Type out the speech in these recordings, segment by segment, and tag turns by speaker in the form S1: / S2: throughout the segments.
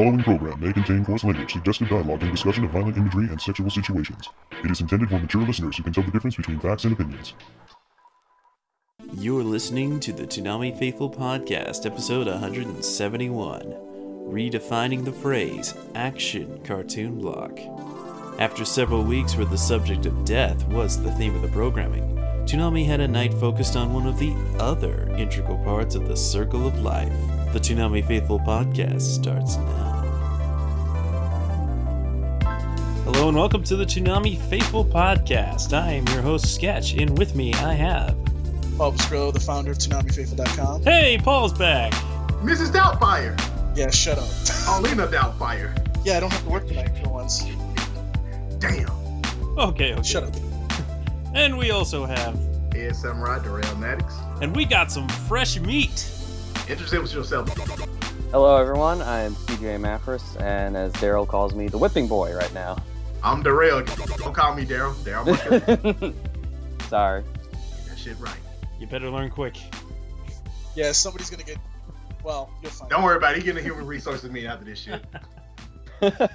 S1: following program may contain coarse language, suggestive dialogue, and discussion of violent imagery and sexual situations. It is intended for mature listeners who can tell the difference between facts and opinions.
S2: You're listening to the Toonami Faithful Podcast, episode 171 Redefining the Phrase Action Cartoon Block. After several weeks where the subject of death was the theme of the programming, Toonami had a night focused on one of the other integral parts of the circle of life. The Toonami Faithful Podcast starts now. Hello and welcome to the Toonami Faithful Podcast. I am your host, Sketch, and with me I have.
S3: Paul Pescrillo, the founder of ToonamiFaithful.com.
S2: Hey, Paul's back!
S4: Mrs. Doubtfire.
S3: Yeah, shut up.
S4: Paulina Doubtfire.
S3: yeah, I don't have to work tonight for once.
S4: Damn.
S2: Okay, okay.
S3: Shut up.
S2: And we also have.
S4: Ed Samurai, Darrell Maddox.
S2: And we got some fresh meat.
S4: Introduce yourself.
S5: Hello, everyone. I'm CJ Maffris, and as Daryl calls me, the whipping boy right now.
S4: I'm Daryl. Don't call me Daryl. Daryl,
S5: Sorry.
S4: Get that shit right.
S2: You better learn quick.
S3: Yeah, somebody's gonna get. Well, you'll find.
S4: Don't worry about it. He getting a human resources me after this shit.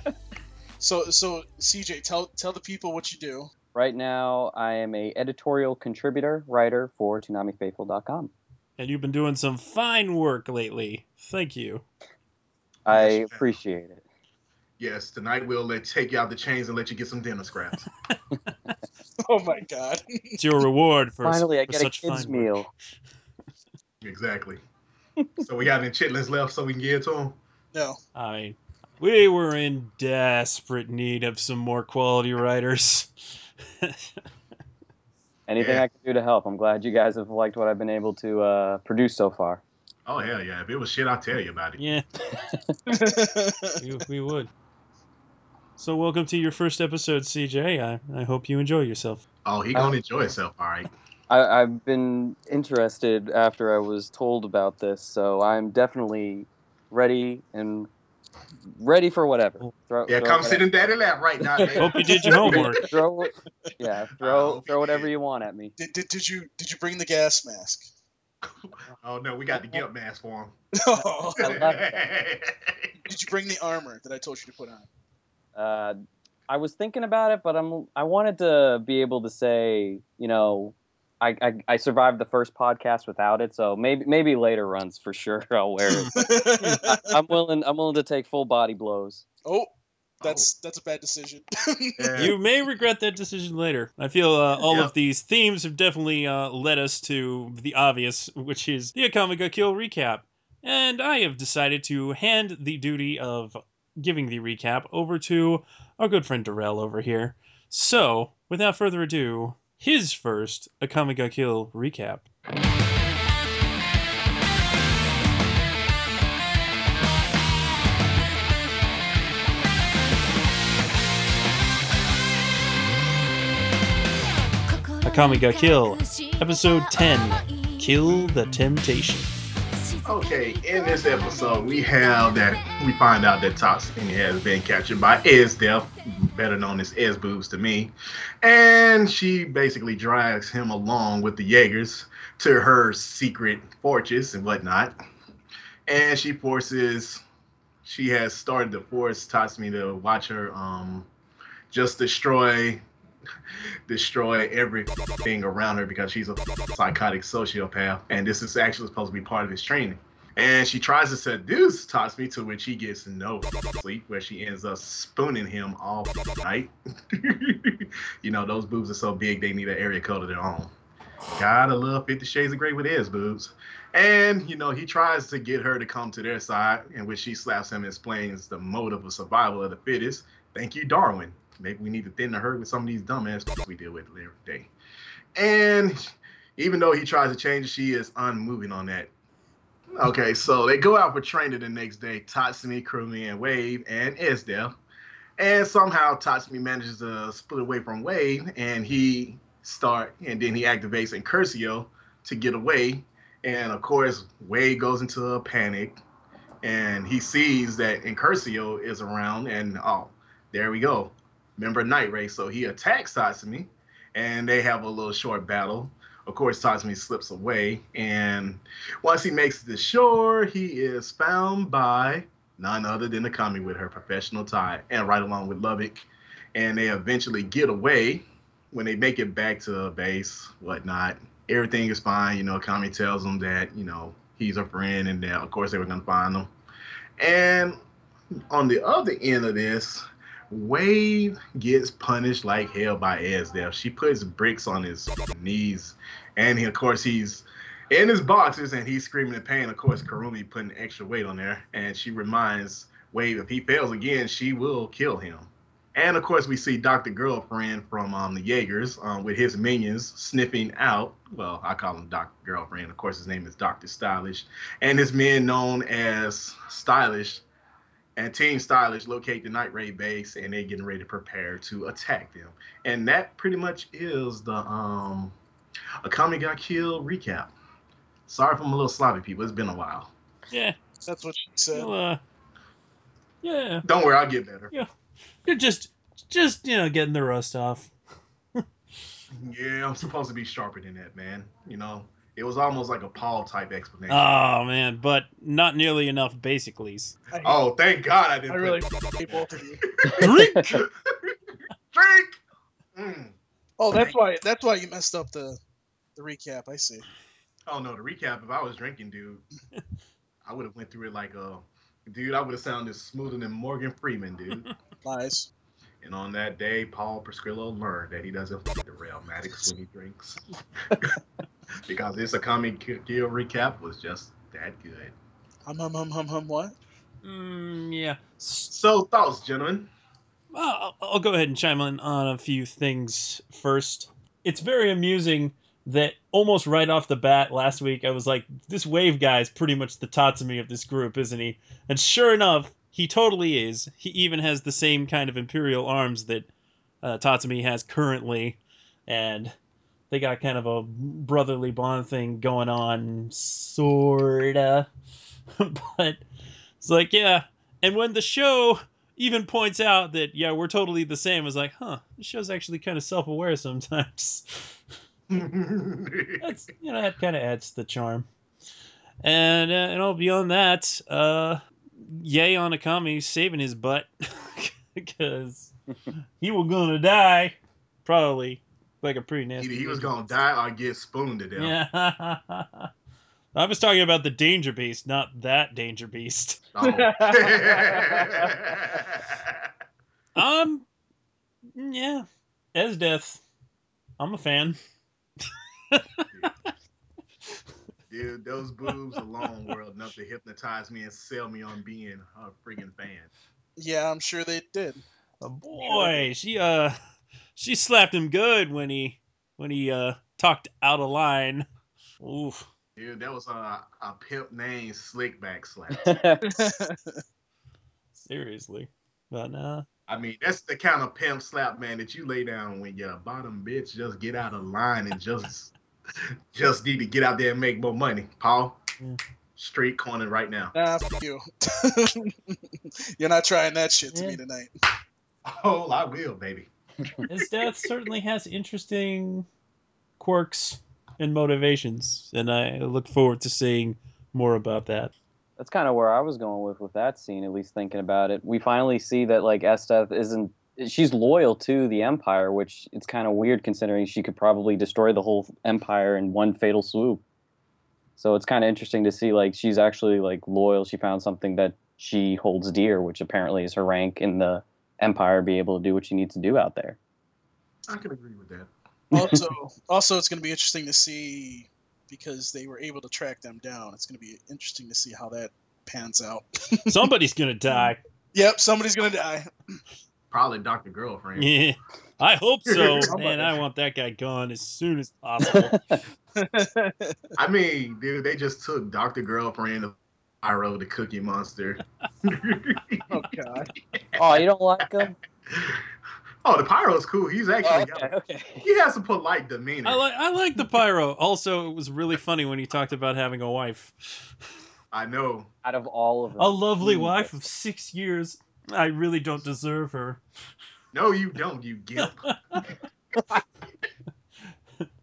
S3: So, so CJ, tell tell the people what you do.
S5: right now, I am a editorial contributor, writer for ToonamiFaithful.com.
S2: And you've been doing some fine work lately. Thank you.
S5: I
S4: Yes,
S5: appreciate it.
S4: Yes, tonight we'll let take you out the chains and let you get some dinner scraps.
S3: Oh my God.
S2: It's your reward for
S5: Finally, I
S2: for
S5: get a
S2: such
S5: kid's
S2: fine work.
S5: meal.
S4: exactly. so we got any chitlins left so we can give it to them?
S3: no.
S2: I mean, we were in desperate need of some more quality writers.
S5: Anything
S4: Yeah.
S5: I can do to help. I'm glad you guys have liked what I've been able to uh, produce so far.
S4: Oh hell yeah! If it was shit, I'll tell you about it.
S2: yeah, we, we would. So, welcome to your first episode, CJ. I, I hope you enjoy yourself.
S4: Oh, he gonna enjoy himself. All right.
S5: I, I've been interested after I was told about this, so I'm definitely ready and ready for whatever. Throw,
S4: Yeah,
S5: throw
S4: come
S5: whatever-
S4: sit in daddy lap right now. man.
S2: Hope you did your homework.
S5: throw, yeah, throw, throw whatever you want at me.
S3: did, did did you did you bring the gas mask?
S4: oh no, we got the gimp mask for him.
S3: Oh. Did you bring the armor that I told you to put on?
S5: Uh, I was thinking about it, but I'm I wanted to be able to say, you know, I, I, I survived the first podcast without it, so maybe maybe later runs for sure I'll wear it. I, I'm willing I'm willing to take full body blows.
S3: oh, that's that's a bad decision.
S4: Yeah.
S2: You may regret that decision later. I feel uh, all
S4: Yeah.
S2: of these themes have definitely uh, led us to the obvious, which is the Akame ga Kill recap. And I have decided to hand the duty of giving the recap over to our good friend Darrell over here. So, without further ado, his first Akame ga Kill recap. Akame ga Kill, Episode 10 Kill the Temptation.
S4: Okay, in this episode, we have that we find out that Toxin has been captured by Esdeath, better known as Ez Boobs to me, and she basically drags him along with the Jaegers to her secret fortress and whatnot. And she forces, she has started to force Tatsumi to watch her um just destroy destroy everything around her because she's a psychotic sociopath. And this is actually supposed to be part of his training. And she tries to seduce Tatsumi to which he gets no sleep where she ends up spooning him all night. You know those boobs are so big they need an area code of their own. Gotta love 50 shades of gray with his boobs. And you know he tries to get her to come to their side in which she slaps him and explains the motive of survival of the fittest. Thank you darwin maybe we need to thin the herd with some of these dumbass we deal with every day. And even though he tries to change, she is unmoving on that. Okay, so they go out for training the next day. Tatsumi, Kurome, and Wave, and Esdeath. And somehow Tatsumi manages to split away from Wave, and he start, and then he activates Incursio to get away. And of course, Wave goes into a panic, and he sees that Incursio is around, and oh, there we go. Remember Night Raid, so he attacks Tatsumi, and they have a little short battle. Of course, Tatsumi slips away, and once he makes to shore, he is found by none other than Akame with her professional tie, and right along with Lubbock. And they eventually get away when they make it back to base, whatnot. Everything is fine. You know, Akame tells them that, you know, he's a friend and that, of course, they were going to find him. And on the other end of this, Wave gets punished like hell by Esdeath. She puts bricks on his knees, and he, of course he's in his boxes and he's screaming in pain. Of course, Kurome putting extra weight on there, and she reminds Wave if he fails again, she will kill him. And of course, we see Dr. Girlfriend from um, the Jaegers um, with his minions sniffing out. Well, I call him Dr. Girlfriend. Of course, his name is Dr. Stylish. And his men known as Stylish and Team Stylish locate the Night Raid base and they're getting ready to prepare to attack them. And that pretty much is the um Akame ga Kill recap. Sorry if I'm a little sloppy, people. It's been a while.
S2: Yeah.
S3: That's what she said.
S2: Well, uh, yeah.
S4: Don't worry, I'll get better.
S2: Yeah, you're just, just you know, getting the rust off.
S4: Yeah, I'm supposed to be sharper than that, man. You know, it was almost like a Paul type explanation.
S2: Oh man, but not nearly enough basicallys.
S3: I, hate-
S4: oh, thank God I didn't.
S3: I really hate both of you.
S2: Drink.
S4: Drink. Mm.
S3: Oh, that's why. That's why you messed up the the recap. I see.
S4: Oh no, the recap. If I was drinking, dude, I would have went through it like a dude. I would have sounded smoother than Morgan Freeman, dude.
S3: Lies.
S4: And on that day, Paul Pescrillo learned that he doesn't fuck Darrell Maddox when he drinks, because this Akami Kill recap was just that good.
S3: Hum hum hum hum hum. What?
S2: Mm, yeah.
S4: So thoughts, gentlemen.
S2: Well, I'll, I'll go ahead and chime in on a few things first. It's very amusing that almost right off the bat last week I was like, this wave guy is pretty much the Tatsumi of this group, isn't he? And sure enough, he totally is. He even has the same kind of imperial arms that uh, Tatsumi has currently, and they got kind of a brotherly bond thing going on, sorta. but it's like, yeah. And when the show even points out that yeah we're totally the same. I was like, huh, this show's actually kind of self-aware sometimes. That's you know that kind of adds to the charm. And uh, and all beyond that, uh, yay on Akame saving his butt because he was gonna die probably like a pretty nasty.
S4: Either he was gonna die or get spooned to death.
S2: Yeah. I was talking about the danger beast, not that danger beast.
S4: Oh.
S2: Um, yeah, Esdeath. I'm a fan.
S4: Dude, those boobs alone were enough to hypnotize me and sell me on being a friggin' fan.
S3: Yeah, I'm sure they did.
S2: Oh boy, she uh, she slapped him good when he when he uh talked out of line. Oof.
S4: Dude, that was a, a pimp named Slickback Slap.
S2: Seriously, but uh,
S4: I mean, that's the kind of pimp slap, man, that you lay down when your bottom bitch just get out of line and just just need to get out there and make more money. Paul, mm.
S2: Yeah.
S4: straight corner right now.
S3: nah, fuck you. You're not trying that shit to
S2: Yeah.
S3: me tonight.
S4: Oh, I will, baby.
S2: Esdeath certainly has interesting quirks and motivations, and I look forward to seeing more about that.
S5: That's kind of where I was going with with that scene. At least thinking about it, we finally see that like Esdeath isn't. She's loyal to the Empire, which it's kind of weird considering she could probably destroy the whole Empire in one fatal swoop. So it's kind of interesting to see like she's actually like loyal. She found something that she holds dear, which apparently is her rank in the Empire, be able to do what she needs to do out there.
S4: I can agree with that.
S3: Also, also, it's going to be interesting to see because they were able to track them down. It's going to be interesting to see how that pans out.
S2: Somebody's gonna die.
S3: Yep, somebody's going to die.
S4: Probably Dr. Girlfriend.
S2: Yeah, I hope so. Man, I want that guy gone as soon as possible.
S4: I mean, dude, they just took Dr. Girlfriend of Pyro, the Cookie Monster.
S3: oh God.
S5: oh, you don't like him?
S4: oh, the Pyro's cool. He's oh, actually
S5: Oh,
S4: got
S5: okay, okay.
S4: he has a polite demeanor.
S2: I like I like the pyro. Also, it was really funny when he talked about having a wife.
S4: I know.
S5: Out of all of them,
S2: A lovely wife of six years. I really don't deserve her.
S4: No, you don't, you gimp.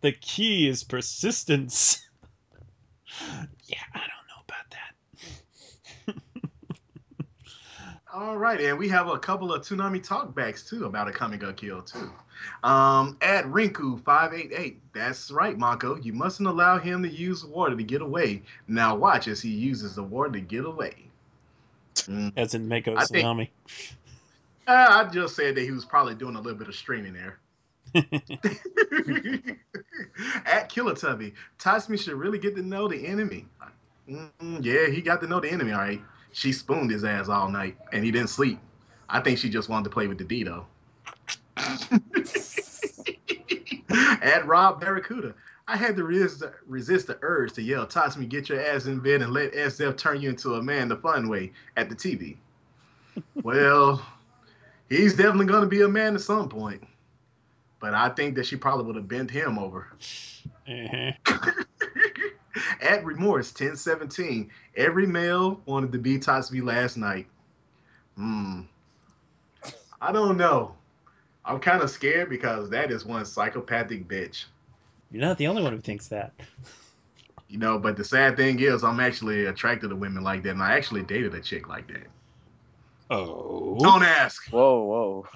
S2: The key is persistence. yeah, I don't know about that.
S4: All right, and we have a couple of Toonami talkbacks too about Akame ga Kill too. Um, at Rinku five eight eight. That's right, Mako. You mustn't allow him to use water to get away. Now watch as he uses the water to get away. Mm.
S2: As in Mako
S4: I think-
S2: Tsunami.
S4: Uh, I just said that he was probably doing a little bit of streaming there. At Killer Tubby, Tatsumi should really get to know the enemy. Mm, yeah, he got to know the enemy, all right. She spooned his ass all night, and he didn't sleep. I think she just wanted to play with the D, though. At Rob Barracuda, I had to resist, resist the urge to yell, Tatsumi, get your ass in bed and let Esdeath turn you into a man the fun way at the TV. well, he's definitely going to be a man at some point. But I think that she probably would have bent him over.
S2: Uh-huh.
S4: At Remorse 1017, every male wanted to be Tatsumi last night. Hmm. I don't know. I'm kind of scared because that is one psychopathic bitch.
S2: You're not the only one who thinks that.
S4: You know, but the sad thing is, I'm actually attracted to women like that, and I actually dated a chick like that.
S2: Oh.
S4: Don't ask.
S5: Whoa, whoa.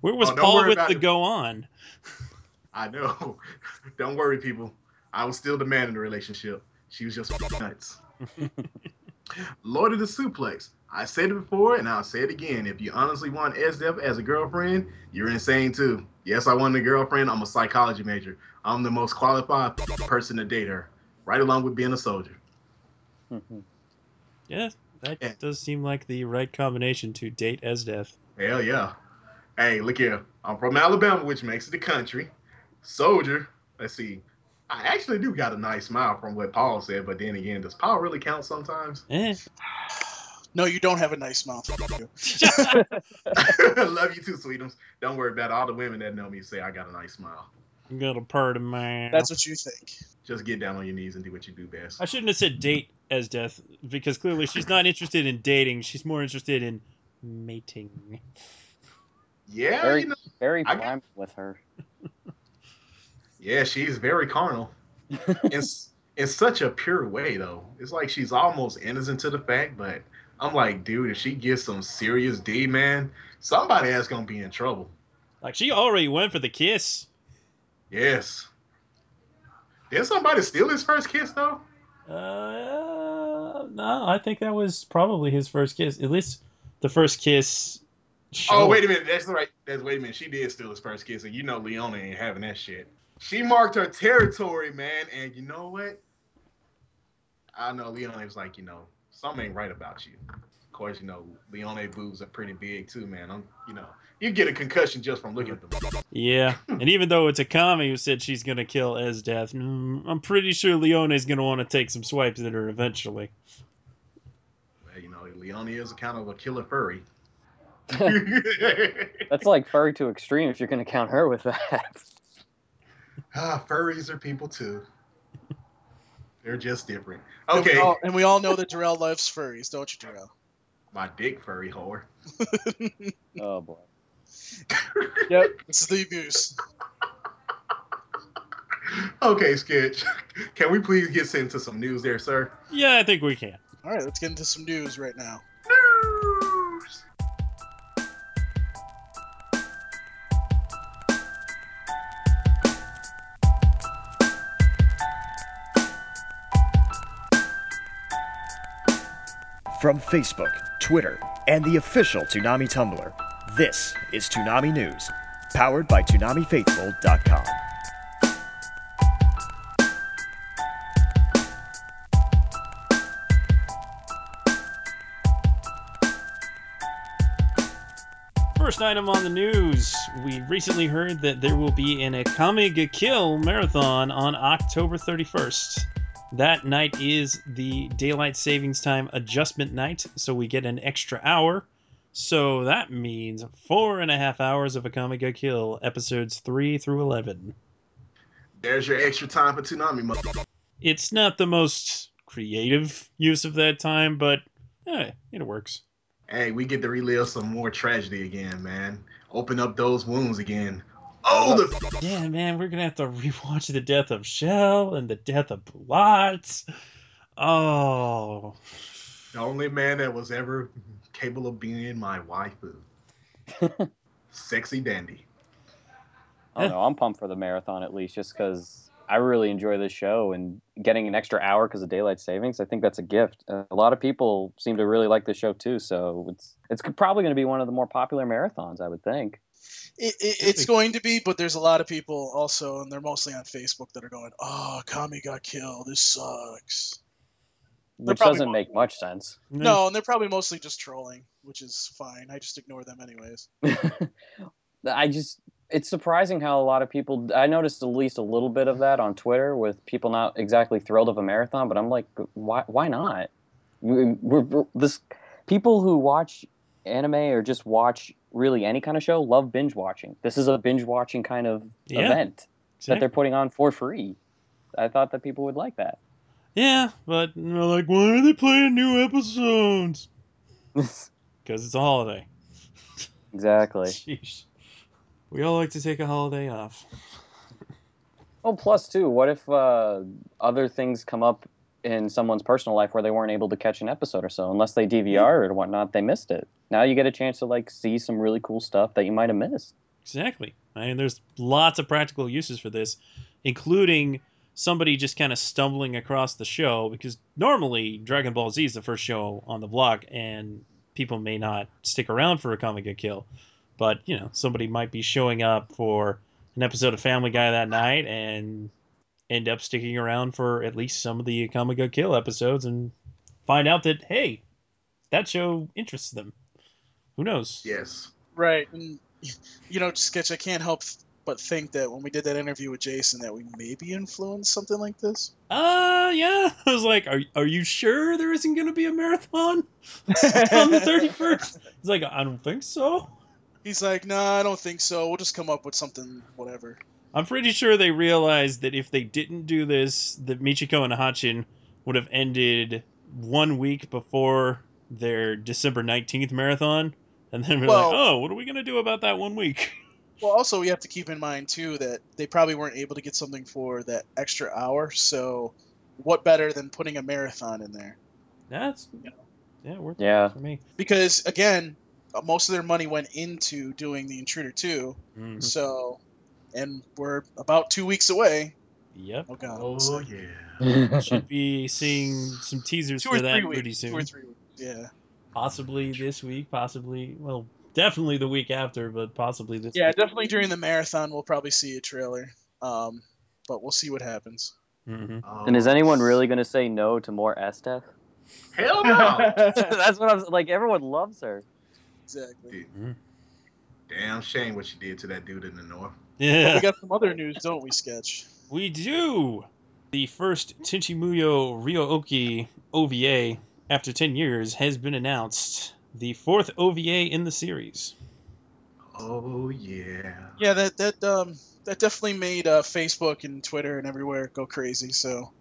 S2: Where was
S4: Oh,
S2: Paul
S4: worry
S2: with the
S4: it.
S2: go on?
S4: I know. Don't worry, people. I was still the man in the relationship. She was just nuts. Lord of the Suplex. I said it before and I'll say it again. If you honestly want Esdeath as a girlfriend, you're insane too. Yes, I want a girlfriend. I'm a psychology major. I'm the most qualified person to date her, right along with being a soldier.
S2: Yeah, that
S4: Yeah.
S2: does seem like the right combination to date Esdeath.
S4: Hell yeah. Hey, look here. I'm from Alabama, which makes it the country. Soldier. Let's see. I actually do got a nice smile from what Paul said, but then again, does Paul really count sometimes?
S2: Eh.
S3: No, you don't have a nice smile. You.
S4: Love you too, Sweetums. Don't worry about it. all the women that know me say I got a nice smile.
S2: I'm gonna purr man.
S3: That's what you think.
S4: Just get down on your knees and do what you do best.
S2: I shouldn't have said date Esdeath because clearly she's not interested in dating. She's more interested in mating.
S4: Yeah,
S5: Very-
S4: you know,
S5: Very
S4: I-
S5: prime with her.
S4: yeah, she's very carnal. in, in such a pure way, though. It's like she's almost innocent to the fact, but I'm like, dude, if she gets some serious D, man, somebody else gonna be in trouble.
S2: Like she already went for the kiss.
S4: Yes. Did somebody steal his first kiss though?
S2: Uh, no, I think that was probably his first kiss. At least the first kiss.
S4: Oh wait a minute, that's right. That's wait a minute. She did steal his first kiss, and you know Leone ain't having that shit. She marked her territory, man, and you know what? I know Leone was like, you know, something ain't right about you. Of course, you know Leone boobs are pretty big too, man. I'm, you know, you get a concussion just from looking at them.
S2: Yeah, and even though it's Akame who said she's gonna kill Esdeath, mm, I'm pretty sure Leone's gonna want to take some swipes at her eventually.
S4: Well, you know, Leone is a kind of a killer furry.
S5: That's like furry to extreme if you're going to count her with that.
S4: ah, furries are people too. They're just different.
S3: And we
S4: Okay,
S3: all- and we all know that Darrell loves furries, don't you, Darrell?
S4: my dick furry whore.
S5: Oh boy.
S3: Yep. This is the abuse.
S4: Okay, Sketch. Can we please get into some news there, sir?
S2: Yeah, I think we can.
S3: All right, let's get into some news right now.
S6: From Facebook, Twitter, and the official Toonami Tumblr, this is Toonami News, powered by ToonamiFaithful.com.
S2: First item on the news. We recently heard that there will be an Akame ga Kill marathon on October 31st. That night is the daylight savings time adjustment night, so we get an extra hour. So that means four and a half hours of Akame ga Kill, episodes 3 through 11.
S4: There's your extra time for Toonami. Mo-
S2: It's not the most creative use of that time, but eh, it works.
S4: hey, we get to relive some more tragedy again, man. Open up those wounds again. Oh, the
S2: Yeah, man, we're gonna have to rewatch the death of Sheele and the death of Bulat. Oh,
S4: the only man that was ever capable of being my waifu. Sexy dandy.
S5: I don't know. I'm pumped for the marathon at least, just because I really enjoy this show and getting an extra hour because of daylight savings. I think that's a gift. Uh, a lot of people seem to really like the show too, so it's it's probably going to be one of the more popular marathons, I would think.
S3: It, it, it's going to be, but there's a lot of people also, and they're mostly on Facebook that are going, "Oh, Kami got killed. This sucks." They're
S5: Which doesn't
S3: more-
S5: make much sense.
S3: No, and they're probably mostly just trolling, which is fine. I just ignore them anyways.
S5: I just it's surprising how a lot of people I noticed at least a little bit of that on Twitter with people not exactly thrilled of a marathon, but I'm like why why not? We're, we're- this people who watch anime or just watch really any kind of show love binge watching. This is a binge watching kind of
S2: Yeah.
S5: event that they're putting on for free. I thought that people would like that.
S2: Yeah, but you know, like, why are they playing new episodes? Because it's a holiday.
S5: exactly.
S2: Sheesh. We all like to take a holiday off.
S5: Oh, two. what if uh, other things come up in someone's personal life where they weren't able to catch an episode or so, unless they DVR or whatnot, they missed it. Now you get a chance to like see some really cool stuff that you might have missed.
S2: Exactly. I mean, there's lots of practical uses for this, including somebody just kind of stumbling across the show because normally Dragon Ball Z is the first show on the block, and people may not stick around for Akame ga Kill. But you know, somebody might be showing up for an episode of Family Guy that night and end up sticking around for at least some of the Kamiga kill episodes and find out that hey, that show interests them. Who knows?
S4: Yes.
S3: Right, and you know, sketch. I can't help but think that when we did that interview with Jason, that we maybe influenced something like this.
S2: Uh, yeah. I was like, are, are you sure there isn't going to be a marathon on the 31st? He's like, I don't think so.
S3: He's like, "No, I don't think so. We'll just come up with something, whatever."
S2: I'm pretty sure they realized that if they didn't do this, that Michiko and Hatchin would have ended one week before their December 19th marathon. And then we're
S3: Well-
S2: like, oh, what are we going to do about that one week?
S3: Well, also we have to keep in mind too that they probably weren't able to get something for that extra hour. So, what better than putting a marathon in there?
S2: That's, yeah, worth
S5: Yeah.
S2: it for me.
S3: Because again, uh, most of their money went into doing the Intruder 2.
S2: Mhm.
S3: So, and we're about two weeks away.
S2: Yep.
S3: Oh God,
S4: Oh
S3: so
S4: yeah.
S2: Should be seeing some teasers
S3: two
S2: for
S3: or
S2: that
S3: three
S2: pretty
S3: weeks.
S2: soon.
S3: Two or three weeks. Yeah.
S2: Possibly this week, possibly well, definitely the week after, but possibly this.
S3: Yeah,
S2: week.
S3: definitely during the marathon we'll probably see a trailer. Um, but we'll see what happens.
S2: Mhm.
S5: and is anyone really going to say no to more Esdeath?
S4: Hell no.
S5: That's what I'm like. Everyone loves her.
S3: Exactly.
S4: Damn shame what she did to that dude in the north.
S3: But
S2: Yeah,
S3: we got some other news, don't we, Sketch?
S2: we do. The first Tenchi Muyo Ryo-Oki OVA after ten years has been announced. The fourth OVA in the series.
S4: Oh yeah.
S3: Yeah, that that um that definitely made uh, Facebook and Twitter and everywhere go crazy. So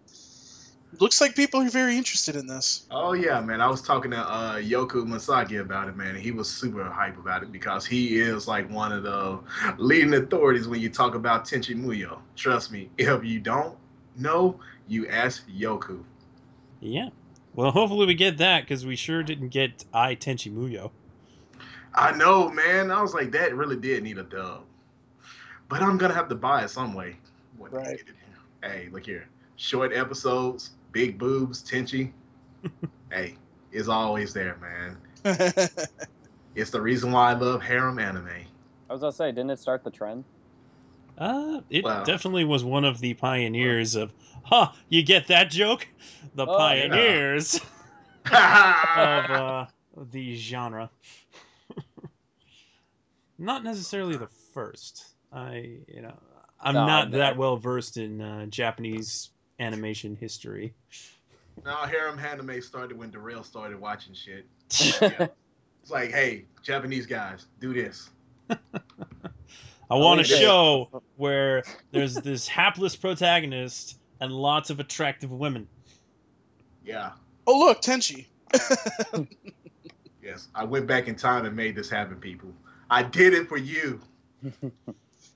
S3: looks like people are very interested in this.
S4: Oh yeah, man. I was talking to uh, Yoku Masaki about it, man. He was super hype about it because he is like one of the leading authorities when you talk about Tenchi Muyo. Trust me, if you don't know, you ask Yoku.
S2: Yeah. Well, hopefully we get that because we sure didn't get Ai Tenchi Muyo.
S4: I know, man. I was like, that really did need a dub. But I'm gonna have to buy it some way. What
S3: Right.
S4: it. Hey, look here. Short episodes, big boobs, Tenchi. hey, it's always there, man. It's the reason why I love harem anime.
S5: I was gonna say, didn't it start the trend?
S2: Uh, it
S4: Wow.
S2: definitely was one of the pioneers of, huh, you get that joke? The
S5: Oh, yeah.
S2: pioneers of uh, the genre. not necessarily the first. I, you know, I'm
S5: No,
S2: not
S5: I'm
S2: that well versed in uh, Japanese animation history.
S4: no, harem anime started when Darrell started watching shit. Yeah. It's like, hey, Japanese guys, do this.
S2: I want a show where there's this hapless protagonist and lots of attractive women.
S4: Yeah.
S3: oh look, Tenchi.
S4: Yes. I went back in time and made this happen, people. I did it for you.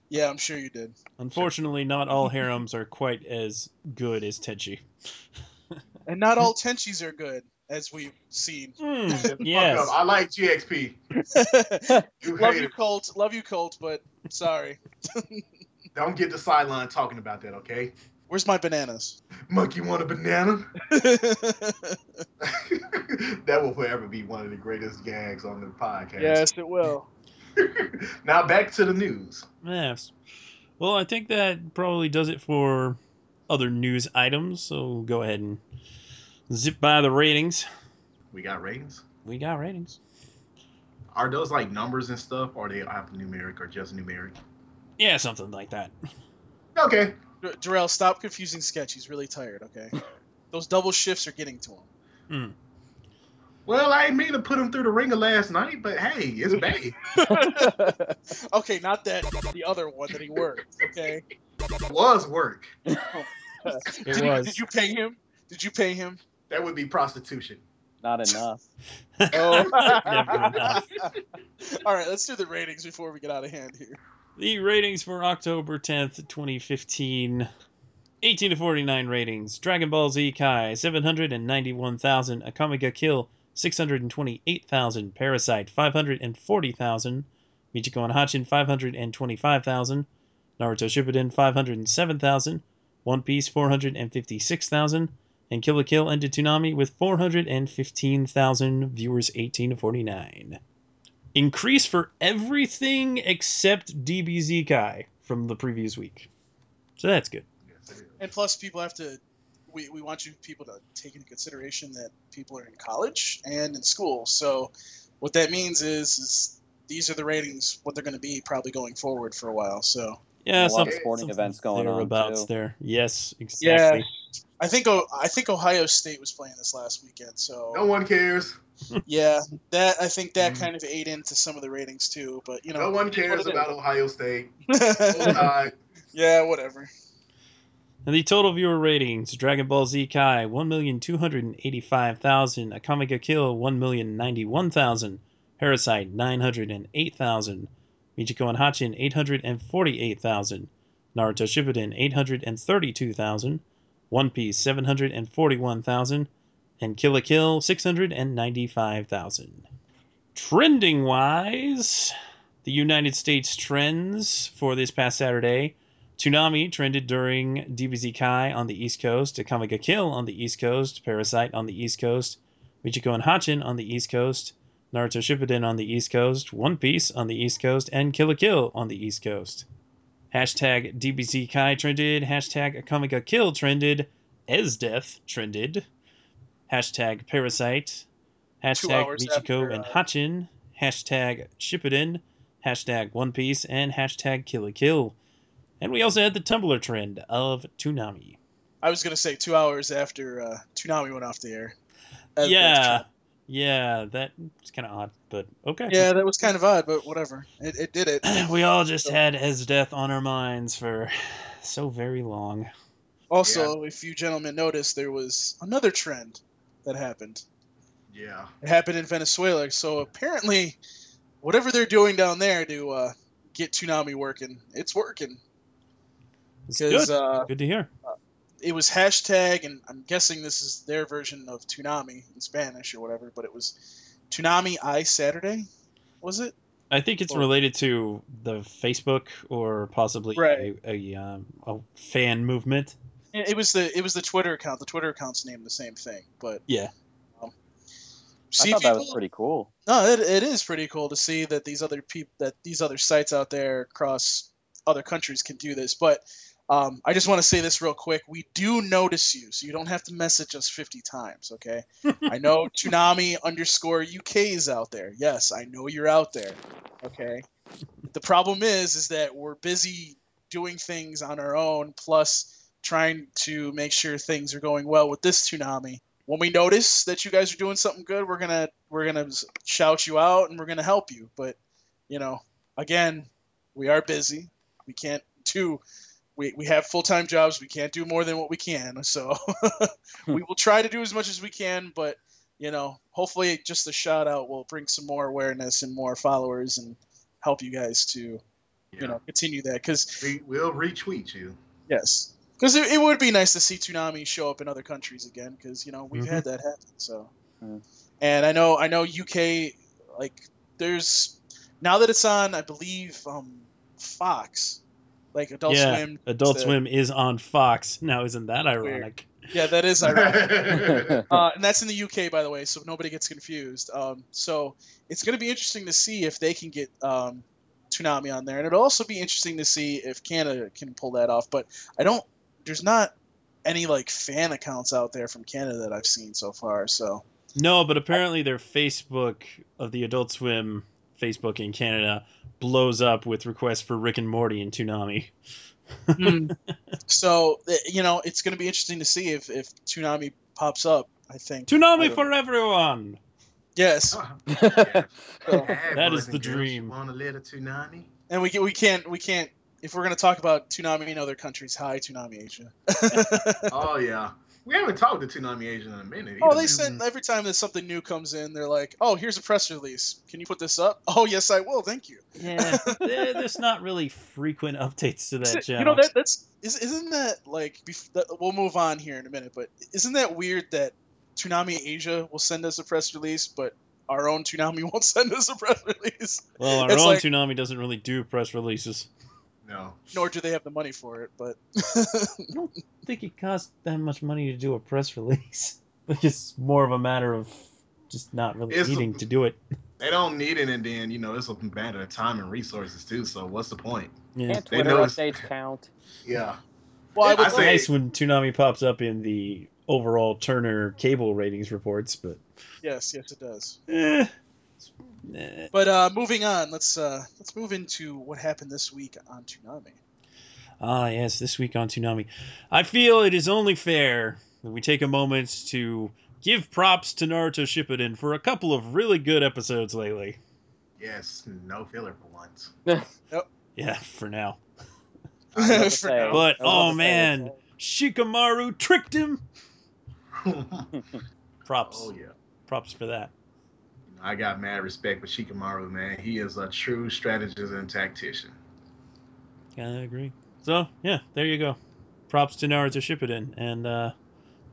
S3: yeah, I'm sure you did.
S2: Unfortunately, not all harems are quite as good as Tenchi.
S3: And not all Tenchis are good, as we've seen.
S2: Mm, yes.
S4: I like GXP. You
S3: Love
S4: hate
S3: you,
S4: it.
S3: Colt. Love you, Colt, but sorry.
S4: Don't get the sideline talking about that, okay?
S3: Where's my bananas?
S4: Monkey want a banana? that will forever be one of the greatest gags on the podcast.
S3: yes, it will.
S4: now back to the news.
S2: Yes. Well, I think that probably does it for other news items. So we'll go ahead and zip by the ratings.
S4: We got ratings.
S2: We got ratings.
S4: Are those like numbers and stuff, or are they alphanumeric or just numeric?
S2: Yeah, something like that.
S4: Okay.
S3: J- Jarrell, stop confusing Sketch. He's really tired, okay? Those double shifts are getting to him.
S2: Mm.
S4: Well, I ain't mean to put him through the ringer last night, but hey, it's Bay.
S3: okay, not that the other one that he worked, okay?
S4: It was work.
S3: Did,
S2: It
S3: you-
S2: was.
S3: did you pay him? Did you pay him?
S4: That would be prostitution.
S5: Not enough.
S3: Oh.
S2: Never enough.
S3: All right, let's do the ratings before we get out of hand here.
S2: The ratings for October 10th, 2015. 18 to 49 ratings. Dragon Ball Z Kai, 791,000. Akame ga Kill, 628,000. Parasite, 540,000. Michiko and Hatchin, 525,000. Naruto Shippuden, 507,000. One Piece, 456,000. And Kill la Kill ended Toonami with 415,000 viewers 18 to 49 increase for everything except DBZ Kai from the previous week. So that's good.
S3: And plus, people have to. We, we want you people to take into consideration that people are in college and in school. So, what that means is, is these are the ratings, what they're going to be probably going forward for a while. So,
S2: Yeah,
S5: a lot
S2: some
S5: of sporting
S2: something
S5: events going on
S2: thereabouts
S5: too.
S2: there. Yes, exactly. Yeah.
S3: I think I think Ohio State was playing this last weekend. So,
S4: No one cares.
S3: yeah, that I think that
S2: Mm.
S3: kind of ate into some of the ratings too. But you know,
S4: No one cares
S3: what it
S4: about
S3: is.
S4: Ohio State.
S3: Yeah, whatever.
S2: And the total viewer ratings: Dragon Ball Z Kai, one million two hundred and eighty-five thousand; Akame ga Kill, one million ninety-one thousand; Parasite, nine hundred and eight thousand; Michiko and Hatchin, eight hundred and forty-eight thousand; Naruto Shippuden, 832,000, One Piece seven hundred and Kill la Kill, six hundred and ninety-five thousand. Trending wise, the United States trends for this past Saturday. Toonami trended during DBZ Kai on the East Coast, Akame ga Kill on the East Coast, Parasite on the East Coast, Michiko and Hatchin on the East Coast, Naruto Shippuden on the East Coast, One Piece on the East Coast, and Kill la Kill on the East Coast. Hashtag DBZ Kai trended, hashtag Akame ga Kill trended, Esdeath trended, hashtag Parasite, hashtag Michiko
S3: after,
S2: and
S3: uh,
S2: Hatchin, hashtag Shippuden, hashtag One Piece, and hashtag Kill la Kill. And we also had the Tumblr trend of Toonami.
S3: I was gonna say two hours after uh, Toonami went off the air.
S2: Yeah. Yeah, that's kind of odd, but okay.
S3: Yeah, that was kind of odd, but whatever. It, it did it.
S2: we all just had Esdeath on our minds for so very long.
S3: Also, if you gentlemen noticed, there was another trend that happened.
S4: Yeah.
S3: It happened in Venezuela. So apparently, whatever they're doing down there to uh, get Toonami working, it's working.
S2: It's good.
S3: uh,
S2: good to hear.
S3: It was hashtag, and I'm guessing this is their version of Toonami in Spanish or whatever, but it was Toonami I Saturday, was it?
S2: I think it's
S3: or-
S2: related to the Facebook or possibly
S3: Right.
S2: a, a, um, a fan movement.
S3: It it was the it was the Twitter account. The Twitter account's named the same thing, but
S2: Yeah.
S3: Um,
S5: I
S3: see
S5: thought that was pretty cool.
S3: No, it, it is pretty cool to see that these other people, that these other sites out there across other countries can do this. But um, I just want to say this real quick: we do notice you, so you don't have to message us fifty times. Okay? I know Toonami underscore UK is out there. Yes, I know you're out there. Okay. The problem is, is that we're busy doing things on our own, plus trying to make sure things are going well with this Tsunami. when we notice that you guys are doing something good, we're gonna we're gonna shout you out and we're gonna help you. But you know, again, we are busy. We can't do. We, we have full time jobs. We can't do more than what we can. So we will try to do as much as we can. But you know, hopefully, just the shout out will bring some more awareness and more followers and help you guys to
S4: Yeah.
S3: you know continue that. Because
S4: we, we'll retweet you.
S3: yes, because it, it would be nice to see Toonami show up in other countries again. Because you know we've
S2: Mhm.
S3: had that happen. So. And I know I know UK like there's now that it's on I believe um, Fox, like Adult
S2: yeah,
S3: Swim.
S2: Adult
S3: the-
S2: Swim is on Fox now. Isn't that ironic?
S3: Yeah, that is ironic. uh, and that's in the UK, by the way, so nobody gets confused. Um, so it's going to be interesting to see if they can get um, Toonami on there, and it'll also be interesting to see if Canada can pull that off. But I don't. There's not any like fan accounts out there from Canada that I've seen so far. So
S2: No, but apparently their Facebook of the Adult Swim Facebook in Canada blows up with requests for Rick and Morty and Toonami. Hmm.
S3: so uh, you know it's going to be interesting to see if if Toonami pops up. I think.
S2: Toonami
S5: I-
S2: for everyone.
S3: Yes, ah.
S2: That
S4: that
S2: is the dream.
S4: Want a little tsunami?
S3: and we can, we can't we can't if we're going to talk about Toonami in other countries. Hi, Toonami Asia.
S4: Oh yeah, we haven't talked to Toonami Asia in a minute.
S3: Oh, they send every time that something new comes in, they're like, "Oh, here's a press release. Can you put this up?" Oh, yes, I will. Thank you.
S2: Yeah, there's not really frequent updates to that channel.
S3: You know that that's is, isn't that like bef- that, we'll move on here in a minute, but isn't that weird that Toonami Asia will send us a press release, but our own Toonami won't send us a press release,
S2: well, our
S3: it's
S2: own
S3: like-
S2: Toonami doesn't really do press releases.
S4: No.
S3: nor do they have the money for it. But
S2: I don't think it costs that much money to do a press release. Like it's more of a matter of just not really
S4: It's-
S2: needing to do it.
S4: They don't need it, and then you know it's a matter of time and resources too. So what's the point?
S2: Yeah.
S5: Can't
S4: They
S5: Twitter
S4: know it's-
S5: updates count?
S4: Yeah.
S3: well, I
S4: I
S3: would
S2: It's
S4: say-
S2: nice when Toonami pops up in the overall Turner cable ratings reports, but
S3: yes, yes, it does.
S2: eh,
S3: But uh, moving on, let's uh, let's move into what happened this week on Toonami.
S2: Ah, yes, this week on Toonami. I feel it is only fair that we take a moment to give props to Naruto Shippuden for a couple of really good episodes lately.
S4: Yes. No filler for once.
S2: Yeah, for now.
S5: I was about to
S3: For
S5: say-
S3: now.
S2: But,
S5: I was about
S2: oh,
S5: to say,
S2: man. Shikamaru tricked him! Props.
S4: oh yeah.
S2: Props for that.
S4: I got mad respect for Shikamaru, man. He is a true strategist and tactician.
S2: Yeah, I agree. So, yeah, there you go. Props to Naruto Shippuden. And uh,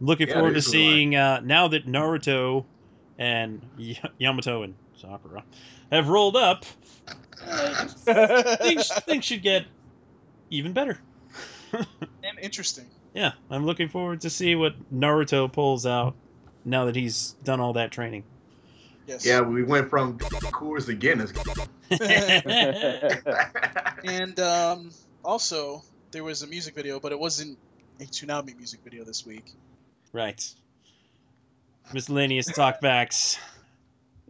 S2: I'm looking
S4: Yeah,
S2: forward to seeing, uh, now that Naruto and y- Yamato and Sakura have rolled up, uh, things, things should get even better.
S3: and interesting.
S2: Yeah, I'm looking forward to see what Naruto pulls out now that he's done all that training.
S3: Yes.
S4: Yeah, we went from Coors to Guinness.
S3: And um, also, there was a music video, but it wasn't a Tsunami music video this week.
S2: Right. Miscellaneous talkbacks.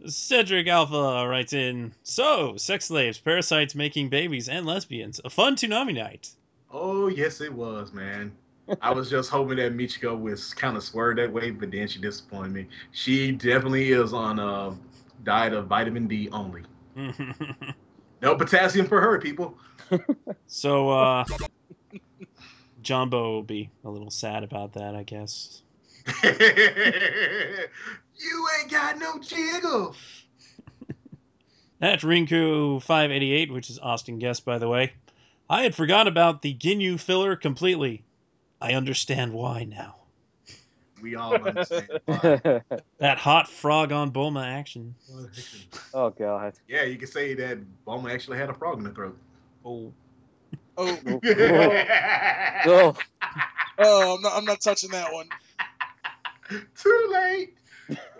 S2: Cedric Alpha writes in So, sex slaves, parasites making babies, and lesbians. A fun Toonami night.
S4: oh yes, it was, man. I was just hoping that Michiko was kind of swerved that way, but then she disappointed me. She definitely is on a diet of vitamin D only. No potassium for her, people.
S2: so, uh. Jumbo will be a little sad about that, I guess.
S4: you ain't got no jiggle.
S2: At Rinku588, which is Austin Guest, by the way, I had forgot about the Ginyu filler completely. I understand why now.
S4: We all understand. why.
S2: That hot frog on Bulma action.
S5: oh god.
S4: yeah, you can say that Bulma actually had a frog in the throat.
S2: Oh.
S3: Oh,
S5: Oh,
S3: oh. oh, I'm not, I'm not touching that one.
S4: Too late.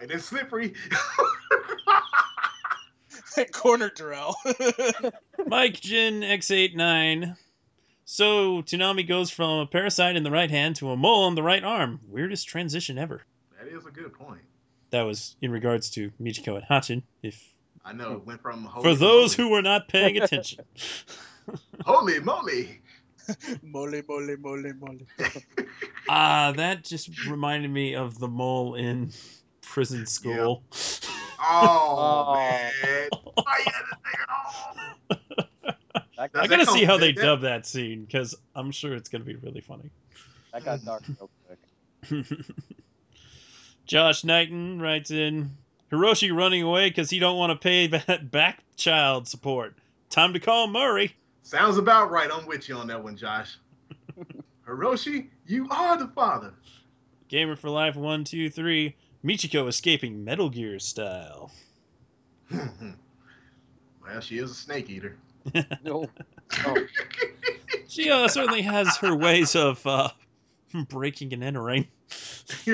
S4: And it's slippery.
S3: That corner Darrell.
S2: Mike Jin X89. So, Toonami goes from a parasite in the right hand to a mole on the right arm. Weirdest transition ever.
S4: that is a good point.
S2: That was in regards to Michiko and Hatchin, if
S4: I know it went from holy
S2: for those
S4: moly,
S2: who were not paying attention.
S4: holy moly.
S3: mole, mole, mole, mole.
S2: Ah, that just reminded me of the mole in prison school.
S4: Oh,
S5: Oh.
S4: man. Why you had to say it all?
S5: That,
S2: I gotta see how they
S4: that-
S2: dub that scene because I'm sure it's gonna be really funny.
S5: that got dark real quick.
S2: Josh Knighton writes in Hiroshi running away because he don't want to pay that back child support. Time to call Maury.
S4: Sounds about right. I'm with you on that one, Josh. Hiroshi, you are the father.
S2: Gamer for Life one two three. Michiko escaping Metal Gear style.
S4: well, she is a snake eater.
S5: No. Oh,
S2: She uh, certainly has her ways of uh, breaking and entering.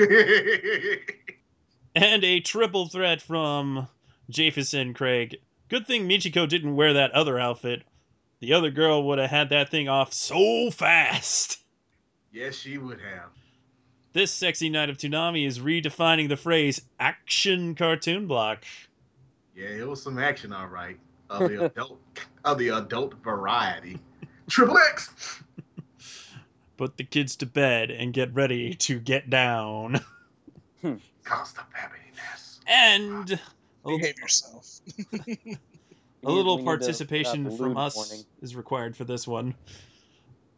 S2: And a triple threat from Jafison Craig. Good thing Michiko didn't wear that other outfit. The other girl would have had that thing off so fast.
S4: yes, she would have.
S2: This sexy night of Toonami is redefining the phrase action cartoon block.
S4: Yeah, it was some action, all right, of the adult of the adult variety. Triple X.
S2: Put the kids to bed and get ready to get down.
S4: Cost of happiness.
S2: And ah, a,
S3: Behave yourself.
S2: a little
S5: need to put out
S2: participation from us
S5: warning.
S2: is required for this one.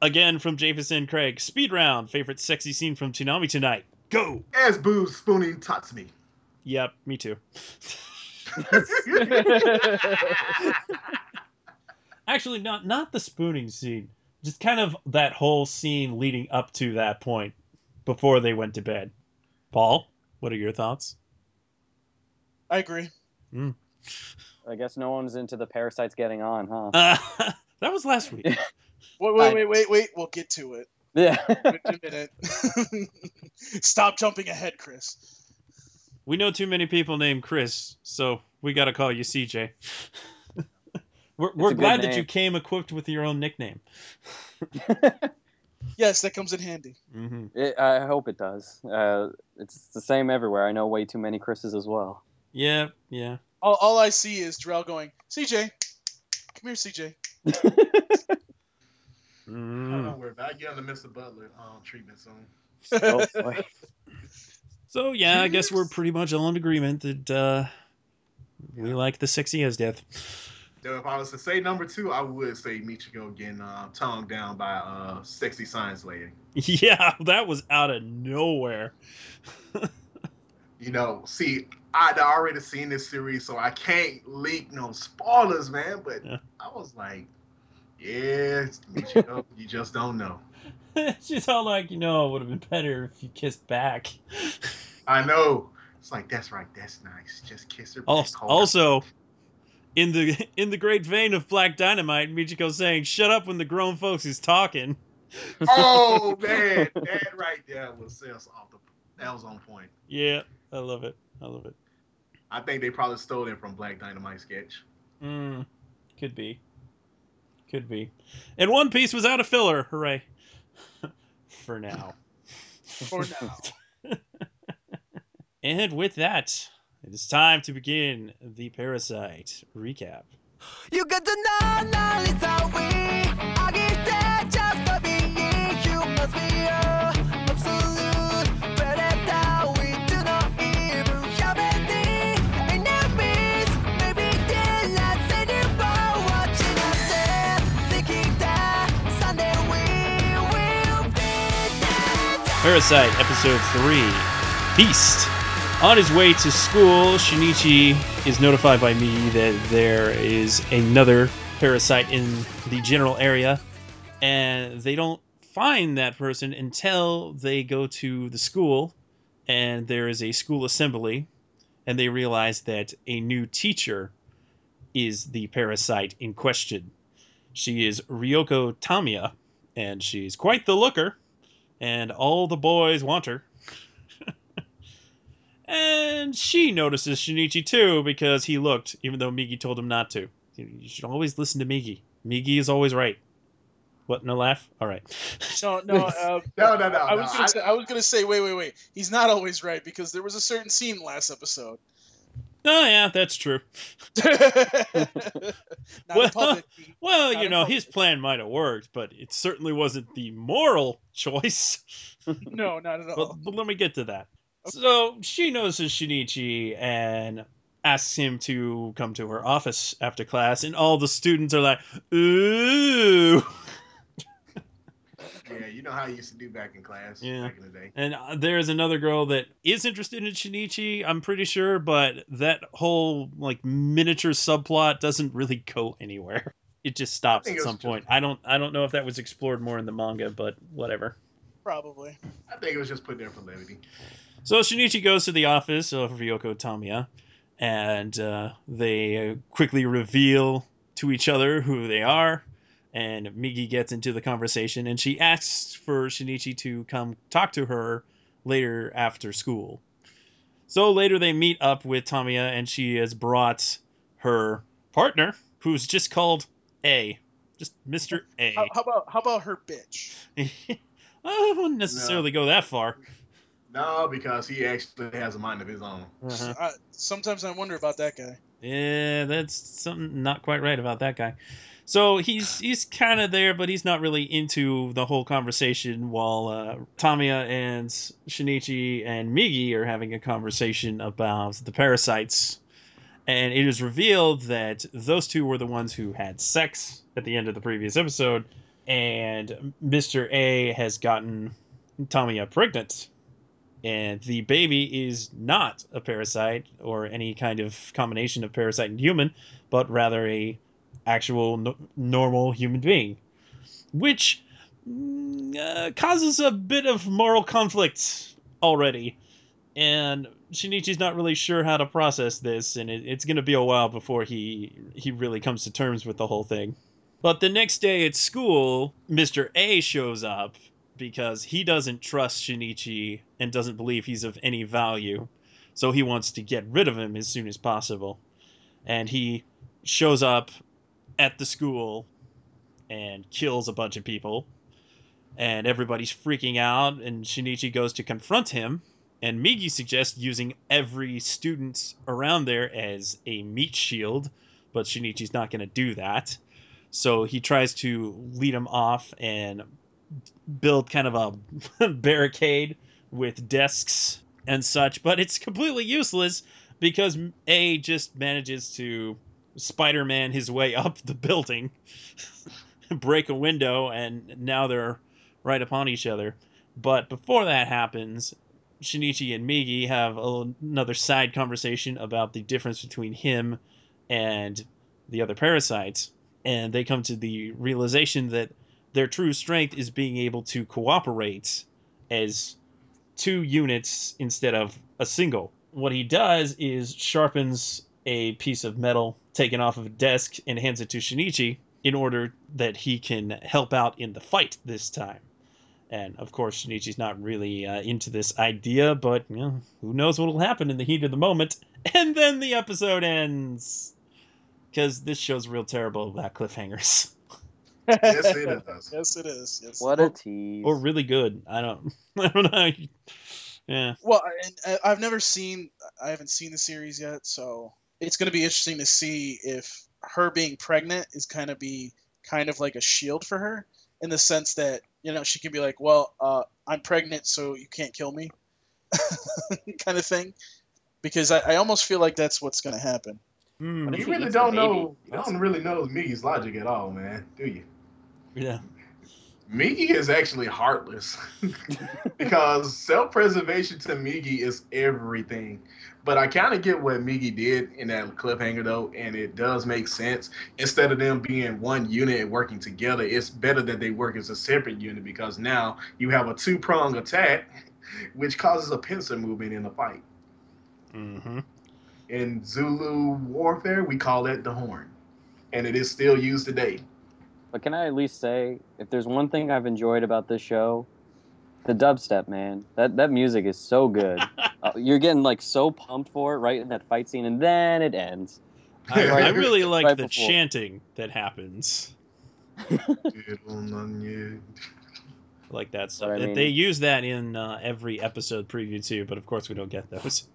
S2: Again from Jafison Craig. Speed round. Favorite sexy scene from Toonami tonight. Go!
S4: As Boo spooning Tatsumi.
S2: Yep, me too. Actually, not not the spooning scene. Just kind of that whole scene leading up to that point before they went to bed. Paul, what are your thoughts?
S3: I agree.
S5: I guess no one's into the parasites getting on, huh?
S2: Uh, that was last week.
S3: Wait, wait, wait, wait, wait. We'll get to it.
S5: Yeah.
S3: Wait a minute. Stop jumping ahead, Chris.
S2: We know too many people named Chris, so we got to call you CJ. we're we're
S5: a good
S2: glad that you came equipped with your own nickname.
S3: Yes, that comes in handy.
S2: hmm
S5: It, I hope it does. Uh, it's the same everywhere. I know way too many Chris's as well.
S2: Yeah, yeah.
S3: All, all I see is Drell going, CJ, come here, CJ.
S2: Mm.
S4: Don't worry about it. Get on the Mr. Butler um, treatment soon.
S5: oh, boy.
S2: So yeah, I guess we're pretty much all in agreement that uh, we like the sexy
S4: Esdeath. If I was to say number two, I would say Michiko getting uh, tongued down by a uh, sexy science lady.
S2: Yeah, that was out of nowhere.
S4: You know, see, I'd already seen this series, so I can't leak no spoilers, man. But
S2: Yeah.
S4: I was like, yeah, Michiko, you just don't know.
S2: She's all like, you know, it would have been better if you kissed back.
S4: I know. It's like that's right, that's nice. Just kiss her.
S2: Also, also, in the in the great vein of Black Dynamite, Michiko saying, "Shut up when the grown folks is talking."
S4: oh man, that right there was sense off the. That was on point.
S2: Yeah, I love it. I love it.
S4: I think they probably stole it from Black Dynamite sketch.
S2: Mm, could be. Could be. And One Piece was out of filler. Hooray. For now.
S3: For now.
S2: And with that, it is time to begin the Parasite recap.
S7: You got to know knowledge
S2: Parasite, Episode 3 Beast. On his way to school, Shinichi is notified by me that there is another parasite in the general area, and they don't find that person until they go to the school, and there is a school assembly, and they realize that a new teacher is the parasite in question. She is Ryoko Tamiya, and she's quite the looker and all the boys want her. and she notices Shinichi too because he looked, even though Migi told him not to. You should always listen to Migi. Migi is always right. What? No laugh. All right.
S3: No, no. Uh,
S4: No, no, no.
S3: I
S4: no.
S3: was gonna say, I was gonna say, wait, wait, wait. He's not always right because there was a certain scene last episode.
S2: Oh yeah, that's true. Well,
S3: in.
S2: Well,
S3: Not
S2: you know, his plan might have worked, but it certainly wasn't the moral choice.
S3: No, not at all.
S2: but, but let me get to that. So she notices Shinichi and asks him to come to her office after class, and all the students are like, "Ooh!"
S4: Yeah, you know how I used to do back in class
S2: Yeah.
S4: back in the day.
S2: And uh, there's another girl that is interested in Shinichi, I'm pretty sure, but that whole like miniature subplot doesn't really go anywhere. It just stops at
S4: it was
S2: some
S4: just-
S2: point. I don't I don't know if that was explored more in the manga, but whatever.
S3: Probably.
S4: I think it was just put there for levity.
S2: So Shinichi goes to the office of Ryoko Tamiya, and uh, they quickly reveal to each other who they are. And Migi gets into the conversation, and she asks for Shinichi to come talk to her later after school. So later they meet up with Tamiya, and she has brought her partner, who's just called A, just Mister A.
S3: How, how about how about her bitch?
S2: I wouldn't necessarily go that far.
S4: No, because he actually has a mind of his own.
S2: Uh-huh.
S3: I, sometimes I wonder about that guy.
S2: Yeah, that's something not quite right about that guy. So he's he's kind of there, but he's not really into the whole conversation. While uh, Tamiya and Shinichi and Migi are having a conversation about the parasites, and it is revealed that those two were the ones who had sex at the end of the previous episode, and Mister A has gotten Tamiya pregnant and the baby is not a parasite or any kind of combination of parasite and human, but rather a actual no- normal human being, which mm, uh, causes a bit of moral conflict already. And Shinichi's not really sure how to process this, and it, it's going to be a while before he he really comes to terms with the whole thing. But the next day at school, Mr. A shows up because he doesn't trust Shinichi and doesn't believe he's of any value. So he wants to get rid of him as soon as possible. And he shows up at the school and kills a bunch of people. And everybody's freaking out, and Shinichi goes to confront him. And Migi suggests using every student around there as a meat shield, but Shinichi's not going to do that. So he tries to lead him off and build kind of a barricade with desks and such, but it's completely useless because A just manages to Spider Man his way up the building, break a window, and now they're right upon each other. But before that happens, Shinichi and Migi have a, another side conversation about the difference between him and the other parasites, and they come to the realization that their true strength is being able to cooperate as two units instead of a single. What he does is sharpens a piece of metal taken off of a desk and hands it to Shinichi in order that he can help out in the fight this time. And of course, Shinichi's not really uh, into this idea, but you know, who knows what will happen in the heat of the moment. And then the episode ends. Because this show's real terrible about cliffhangers.
S4: yes, it does.
S3: Yes, it is. Yes.
S5: What a tease.
S2: or really good. I don't. I don't know. Yeah.
S3: Well, and I've never seen. I haven't seen the series yet, so it's going to be interesting to see if her being pregnant is kind of be kind of like a shield for her in the sense that you know she can be like, well, uh, I'm pregnant, so you can't kill me, kind of thing. Because I, I almost feel like that's what's going to happen.
S2: Hmm,
S5: What if
S4: You really don't know. You don't really know Migi's logic at all, man. Do you?
S2: yeah.
S4: Migi is actually heartless because self-preservation to Migi is everything. But I kind of get what Migi did in that cliffhanger though, and it does make sense. Instead of them being one unit and working together, it's better that they work as a separate unit because now you have a two-prong attack, which causes a pincer movement in the fight.
S2: Mm-hmm.
S4: In Zulu warfare, we call that the horn, and it is still used today.
S5: But can I at least say, if there's one thing I've enjoyed about this show, the dubstep, man. That that music is so good. uh, you're getting like so pumped for it right in that fight scene, and then it ends.
S2: I, I
S4: Right-
S2: really like
S5: right
S2: the
S5: before.
S2: chanting that happens. like that stuff.
S5: I mean-
S2: They use that in uh, every episode preview too, but of course we don't get those.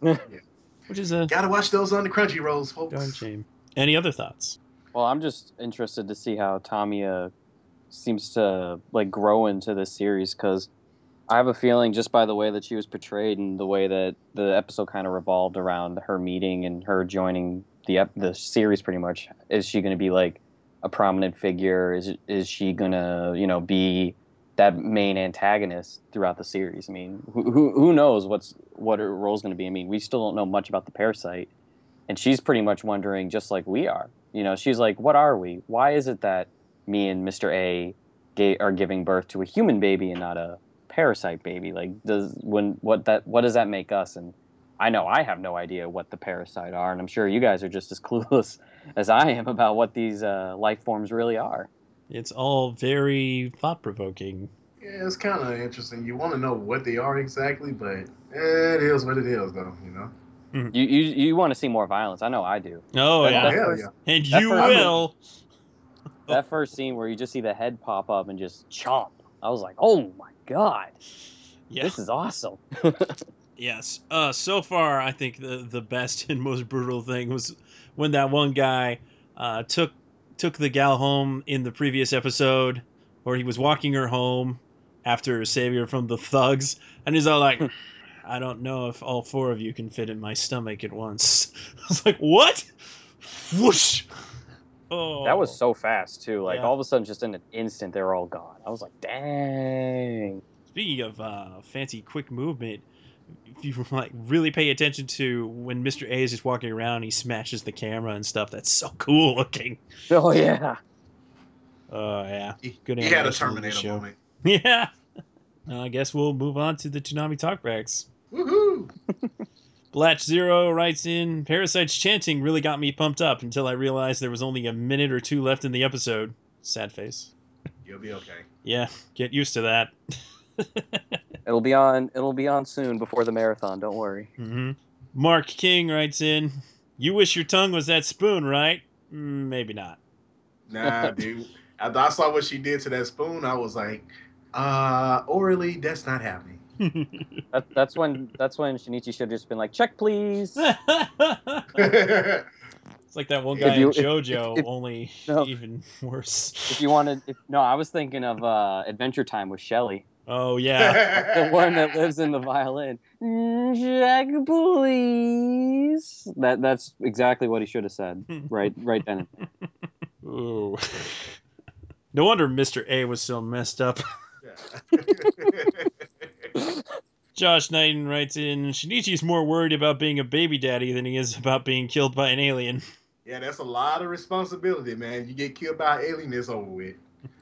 S2: Which is a
S4: Gotta watch those on the Crunchyrolls, folks.
S2: darn shame. Any other thoughts?
S5: Well, I'm just interested to see how Tamiya seems to like grow into this series because I have a feeling just by the way that she was portrayed and the way that the episode kind of revolved around her meeting and her joining the ep- the series pretty much. Is she going to be like a prominent figure? Is is she going to you know be that main antagonist throughout the series? I mean, who who, who knows what's what her role's going to be? I mean, we still don't know much about the parasite, and she's pretty much wondering just like we are. You know, she's like, "What are we? Why is it that me and Mister A are giving birth to a human baby and not a parasite baby? Like, does when what that what does that make us? And I know I have no idea what the parasite are, and I'm sure you guys are just as clueless as I am about what these uh, life forms really are.
S2: It's all very thought provoking.
S4: Yeah, it's kind of interesting. You want to know what they are exactly, but eh, it is what it is, though. You know.
S5: You you you want to see more violence? I know I do.
S2: Oh
S5: That-
S2: yeah,
S5: that first-
S4: yeah.
S2: and you
S5: first-
S2: will.
S5: That first scene where you just see the head pop up and just chomp. I was like, oh my god,
S2: Yeah.
S5: this is awesome.
S2: Yes. Uh, so far, I think the the best and most brutal thing was when that one guy uh, took took the gal home in the previous episode, or he was walking her home after saving her from the thugs, and he's all like, "I don't know if all four of you can fit in my stomach at once." I was like, "What?" Whoosh. Oh,
S5: That was so fast too. Like
S2: Yeah.
S5: all of a sudden, just in an instant, they were all gone. I was like, dang.
S2: Speaking of uh, fancy quick movement, if you like really pay attention to when Mr. A is just walking around, he smashes the camera and stuff. That's so cool looking.
S5: Oh yeah.
S2: Oh yeah,
S4: He,
S2: Good
S4: he had a
S2: animation
S4: Terminator
S2: show.
S4: moment.
S2: yeah. Well, I guess we'll move on to the Toonami talkbacks.
S4: Woohoo!
S2: Blatch Zero writes in, Parasite's chanting really got me pumped up until I realized there was only a minute or two left in the episode. Sad face.
S4: You'll be okay.
S2: Yeah, get used to that.
S5: It'll be on. It'll be on soon before the marathon. Don't worry.
S2: hmm Mark King writes in, "You wish your tongue was that spoon, right? Mm, maybe not."
S4: Nah, dude. After I saw what she did to that spoon, I was like, uh, orally, that's not happening.
S5: That, that's when. That's when Shinichi should have just been like, check please.
S2: it's like that one guy
S5: you-
S2: in JoJo,
S5: if-
S2: only
S5: No.
S2: even worse.
S5: if you wanted. If, no, I was thinking of uh, Adventure Time with Shelly,
S2: Oh yeah,
S5: the one that lives in the violin. Mm, Check please. That that's exactly what he should have said. Right, right then.
S2: Ooh. No wonder Mr. A was so messed up. Josh Knighton writes in, Shinichi's more worried about being a baby daddy than he is about being killed by an alien.
S4: yeah, that's a lot of responsibility, man. You get killed by an alien, it's over with.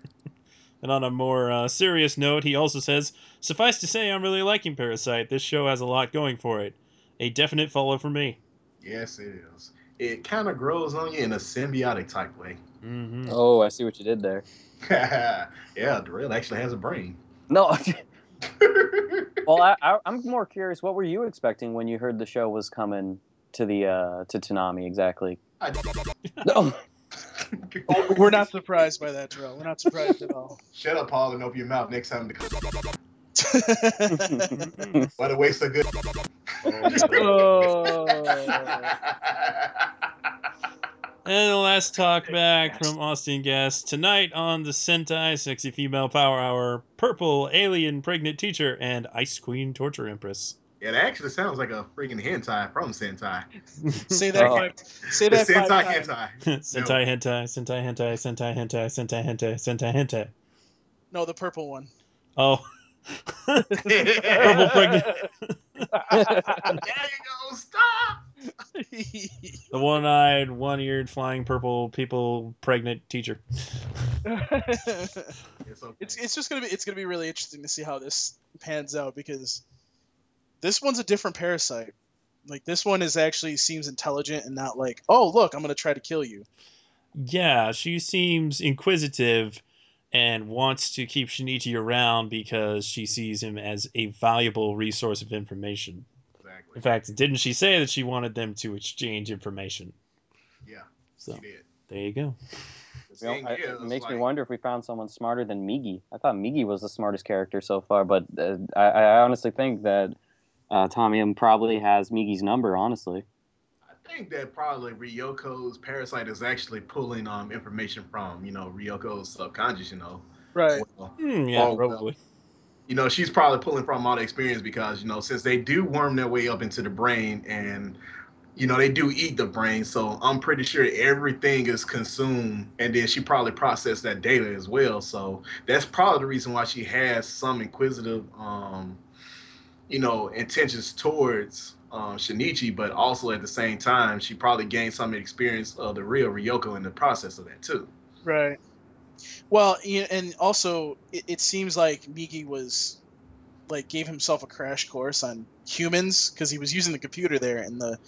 S2: And on a more uh, serious note, he also says, Suffice to say, I'm really liking Parasite. This show has a lot going for it. A definite follow for me.
S4: Yes, it is. It kind of grows on you in a symbiotic type way.
S2: Mm-hmm.
S5: Oh, I see what you did there.
S4: yeah, Darrell actually has a brain.
S5: No. well, I, I, I'm more curious. What were you expecting when you heard the show was coming to the uh, to Toonami exactly?
S4: I-
S5: No.
S3: Oh, we're not surprised by that, Terrell. We're not surprised at all.
S4: Shut up, Paul, and open your mouth next time. What a waste of good.
S5: Oh.
S2: And the last talk back from Austin Guest. Tonight on the Sentai Sexy Female Power Hour, Purple Alien Pregnant Teacher and Ice Queen Torture Empress.
S4: Yeah, that actually sounds like a freaking hentai from Sentai.
S3: say that.
S5: Oh.
S3: five, say that
S4: Sentai
S3: times.
S4: hentai.
S2: Sentai Hentai, Sentai Hentai, Sentai Hentai, Sentai Hentai, Sentai Hentai.
S3: No, the purple one.
S2: Oh. Purple pregnant.
S4: there you go. Stop.
S2: The one-eyed, one-eared, flying purple people pregnant teacher.
S4: It's okay.
S3: it's it's just gonna be it's gonna be really interesting to see how this pans out because this one's a different parasite. Like this one is actually seems intelligent and not like, oh look, I'm gonna try to kill you.
S2: Yeah, she seems inquisitive and wants to keep Shinichi around because she sees him as a valuable resource of information.
S4: Exactly.
S2: In fact, didn't she say that she wanted them to exchange information?
S4: Yeah,
S2: So
S4: she did.
S2: there you go.
S4: The
S5: You know, I-
S4: is,
S5: it makes me wonder if we found someone smarter than Migi. I thought Migi was the smartest character so far, but uh, I, I honestly think that uh, Tamiya probably has Migi's number. Honestly,
S4: I think that probably Ryoko's parasite is actually pulling um information from you know Ryoko's subconscious. You know,
S3: Right.
S4: Well,
S2: Hmm, yeah,
S4: well.
S2: probably.
S4: You know she's probably pulling from all the experience because you know since they do worm their way up into the brain and you know they do eat the brain so i'm pretty sure everything is consumed and then she probably processed that data as well so that's probably the reason why she has some inquisitive um you know intentions towards um, Shinichi, but also at the same time, she probably gained some experience of the real Ryoko in the process of that too.
S3: Right. Well, and also it, it seems like Migi was like gave himself a crash course on humans because he was using the computer there in the.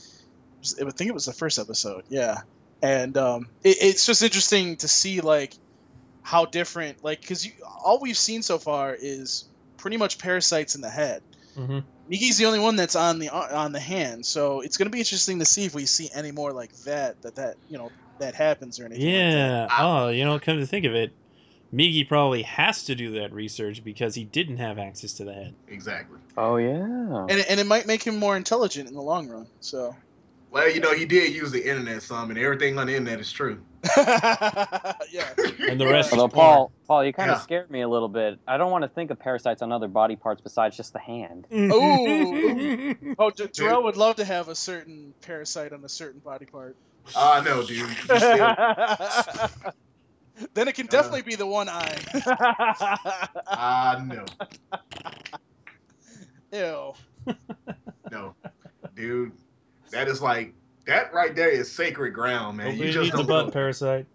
S3: I think it was the first episode, yeah. And um, it, it's just interesting to see like how different, like, because all we've seen so far is pretty much parasites in the head.
S2: Mhm.
S3: Migi's the only one that's on the on the hand, so it's gonna be interesting to see if we see any more like that. That that you know that happens or anything. like that.
S2: Yeah. Oh, you know, come to think of it, Migi probably has to do that research because he didn't have access to the head.
S4: Exactly.
S5: Oh yeah.
S3: and it, and it might make him more intelligent in the long run. So,
S4: Well, you know, he did use the internet some, and everything on the internet is true.
S3: yeah,
S2: And the rest
S5: Although
S2: is
S5: Paul, Paul, you kind of
S4: Yeah.
S5: scared me a little bit. I don't want to think of parasites on other body parts besides just the hand.
S3: Ooh. oh, D- Darrell would love to have a certain parasite on a certain body part.
S4: I know, dude. You
S3: then it can definitely be the one eye.
S4: I know.
S3: Ew.
S4: No, dude. That is like that right there is sacred ground, man.
S2: Hopefully
S4: You just
S2: needs a butt
S4: know.
S2: parasite.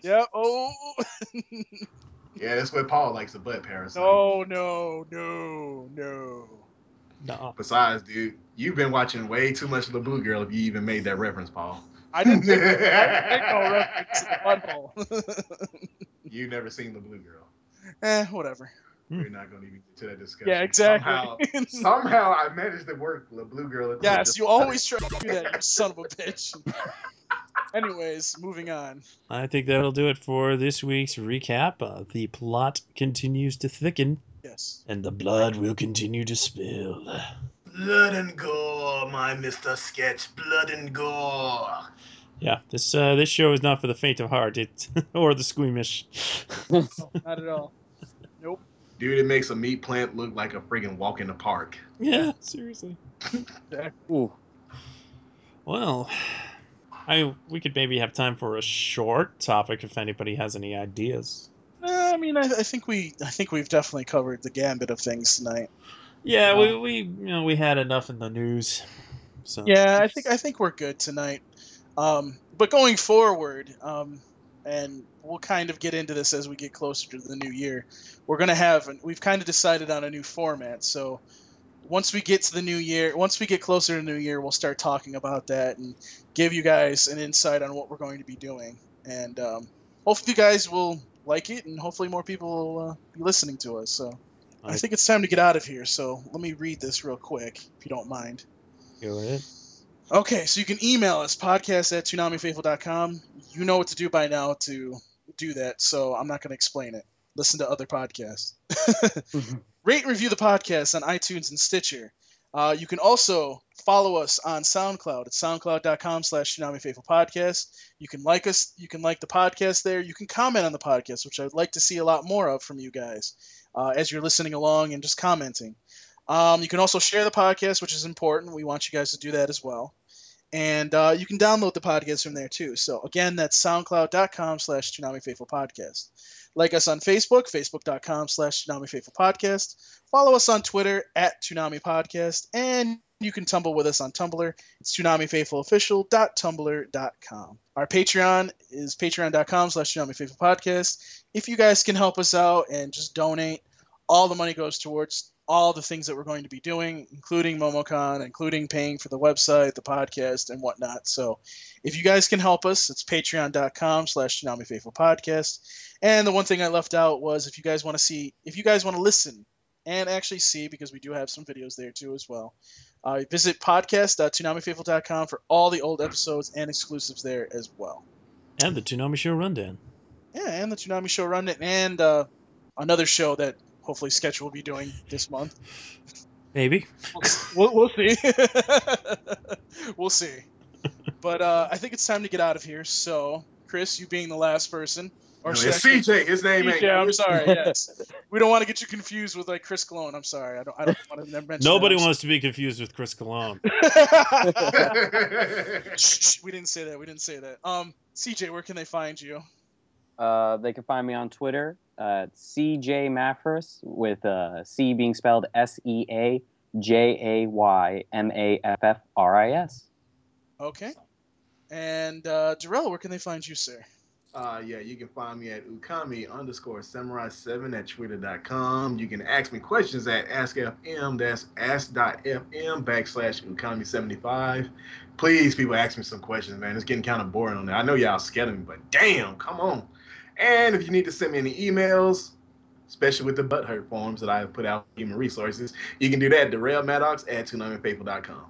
S3: Yeah. Oh.
S4: Yeah, that's what Paul likes a butt parasite.
S3: Oh no, no, no, no.
S2: Nuh-uh.
S4: Besides, dude, you've been watching way too much of the Blue Girl if you even made that reference, Paul.
S3: I didn't make, I didn't make no reference to the butthole.
S4: You've never seen the Blue Girl.
S3: eh, whatever.
S2: Hmm.
S4: We're not going to even get to that discussion.
S3: Yeah, exactly.
S4: Somehow, somehow I managed to work the Blue Girl. into it
S3: yes, you always try to do that, you son of a bitch. Anyways, moving on.
S2: I think that'll do it for this week's recap. Uh, the plot continues to thicken,
S3: Yes.
S2: and the blood will continue to spill.
S4: Blood and gore, my Mr. Sketch. Blood and gore.
S2: Yeah, this uh, this show is not for the faint of heart, it or the squeamish.
S3: No, not at all. Nope.
S4: Dude, it makes a meat plant look like a friggin' walk in the park.
S2: yeah, seriously.
S5: Ooh.
S2: Well, I we could maybe have time for a short topic if anybody has any ideas.
S3: Uh, I mean, I, I think we, I think we've definitely covered the gambit of things tonight.
S2: Yeah, we, we you know we had enough in the news. So
S3: Yeah, I think I think we're good tonight. Um, but going forward, um, and we'll kind of get into this as we get closer to the new year. We're gonna have, we've kind of decided on a new format. So once we get to the new year, once we get closer to the new year, we'll start talking about that and give you guys an insight on what we're going to be doing. And um, hopefully, you guys will like it, and hopefully, more people will uh, be listening to us. So. I
S2: I-
S3: think it's time to get out of here, so let me read this real quick, if you don't mind.
S2: go ahead.
S3: Okay, so you can email us, podcast at toonamifaithful.com. You know what to do by now to do that, so I'm not going to explain it. Listen to other podcasts. Rate and review the podcast on iTunes and Stitcher. Uh, you can also follow us on SoundCloud at soundcloud.com slash Toonami Faithful Podcast. You can like us, you can like the podcast there. You can comment on the podcast, which I would like to see a lot more of from you guys uh, as you're listening along and just commenting. Um, you can also share the podcast, which is important. We want you guys to do that as well. And uh, you can download the podcast from there too. So again, that's soundcloud.com slash Toonami Faithful Podcast. Like us on Facebook, facebook.com slash Toonami Faithful Podcast. Follow us on Twitter at Toonami Podcast. And you can tumble with us on Tumblr. It's ToonamiFaithfulOfficial.tumblr.com. Our Patreon is patreon.com slash Toonami Faithful Podcast. If you guys can help us out and just donate, all the money goes towards all the things that we're going to be doing, including MomoCon, including paying for the website, the podcast, and whatnot. So if you guys can help us, it's patreon.com slash Toonami Faithful Podcast. And the one thing I left out was if you guys want to see, if you guys want to listen and actually see, because we do have some videos there too as well, uh, visit podcast.toonamifaithful.com for all the old episodes and exclusives there as well.
S2: And the Toonami Show rundown.
S3: Yeah, and the Toonami Show Run and uh, another show that hopefully Sketch will be doing this month.
S2: Maybe.
S3: We'll, we'll see. we'll see. But uh, I think it's time to get out of here. So, Chris, you being the last person, or
S4: No, it's
S3: I say-
S4: CJ. His name ain't.
S3: CJ, I'm sorry. Yes, we don't want to get you confused with like Chris Cologne. I'm sorry. I don't. I don't want to never mention.
S2: Nobody
S3: that.
S2: wants to be confused with Chris Cologne.
S3: Shh, shh, we didn't say that. We didn't say that. Um, CJ, where can they find you?
S5: Uh, they can find me on Twitter, uh, CJ Maffris, with uh, C being spelled S E A J A Y M A F F R I S.
S3: Okay. And uh, Darrell, where can they find you, sir?
S4: Uh, yeah, you can find me at ukami underscore samurai7 at twitter.com. You can ask me questions at askfm, that's ask.fm backslash ukami75. Please, people, ask me some questions, man. It's getting kind of boring on there. I know y'all scared of me, but damn, come on. And if you need to send me any emails, especially with the butthurt forms that I have put out human resources, you can do that at Maddox at toonamifaithful.com.